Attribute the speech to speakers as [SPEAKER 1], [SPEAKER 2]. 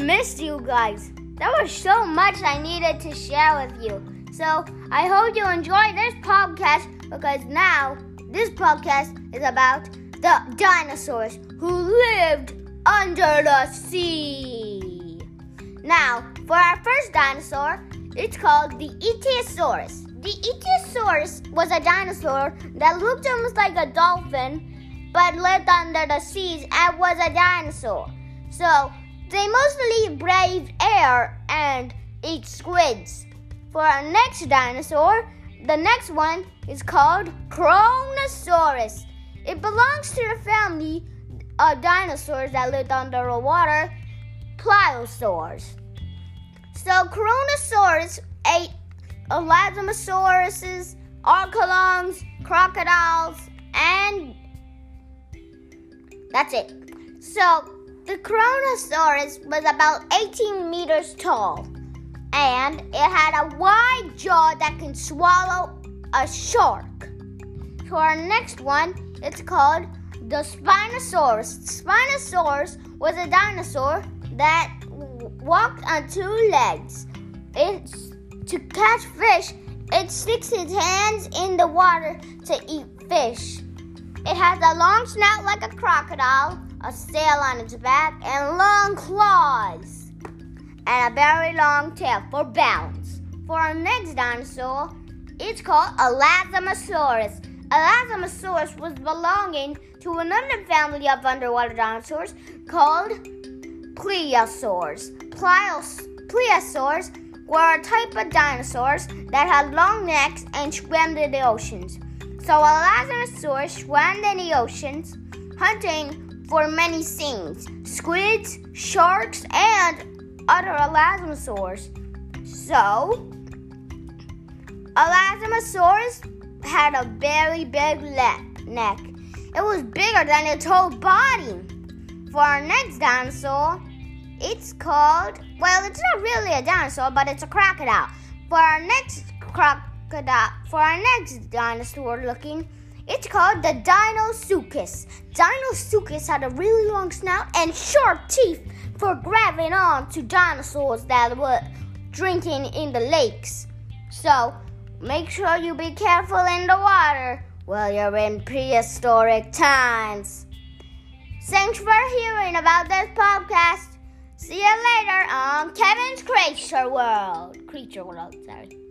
[SPEAKER 1] missed you guys. There was so much I needed to share with you. So I hope you enjoy this podcast because now this podcast is about the dinosaurs who lived under the sea. Now, for our first dinosaur, it's called the Ichthyosaurus. The Ichthyosaurus was a dinosaur that looked almost like a dolphin but lived under the seas and was a dinosaur. So, they mostly breathe air and eat squids. For our next dinosaur, the next one is called Kronosaurus. It belongs to the family of dinosaurs that lived under the water, pliosaurs. So Kronosaurus ate elasmosauruses, archelons, crocodiles, and that's it. So the Kronosaurus was about 18 meters tall, and it had a wide jaw that can swallow a shark. For our next one, it's called the Spinosaurus. Spinosaurus was a dinosaur that walked on two legs. It's to catch fish. It sticks its hands in the water to eat fish. It has a long snout like a crocodile, a sail on its back, and long claws, and a very long tail for balance. For our next dinosaur, it's called Elasmosaurus. Elasmosaurus was belonging to another family of underwater dinosaurs called plesiosaurs. Plios- plesiosaurs were a type of dinosaurs that had long necks and swam in the oceans. So Elasmosaurus swam in the oceans, hunting for many things squids, sharks, and other elasmosaurs. So, Elasmosaurus had a very big le- neck. It was bigger than its whole body. For our next dinosaur, it's called, well, it's not really a dinosaur, but it's a crocodile. For our next crocodile, for our next dinosaur looking, it's called the Deinosuchus. Deinosuchus had a really long snout and sharp teeth for grabbing on to dinosaurs that were drinking in the lakes. So, make sure you be careful in the water while you're in prehistoric times. Thanks for hearing about this podcast. See you later on Kevin's Creature World. Creature World, sorry.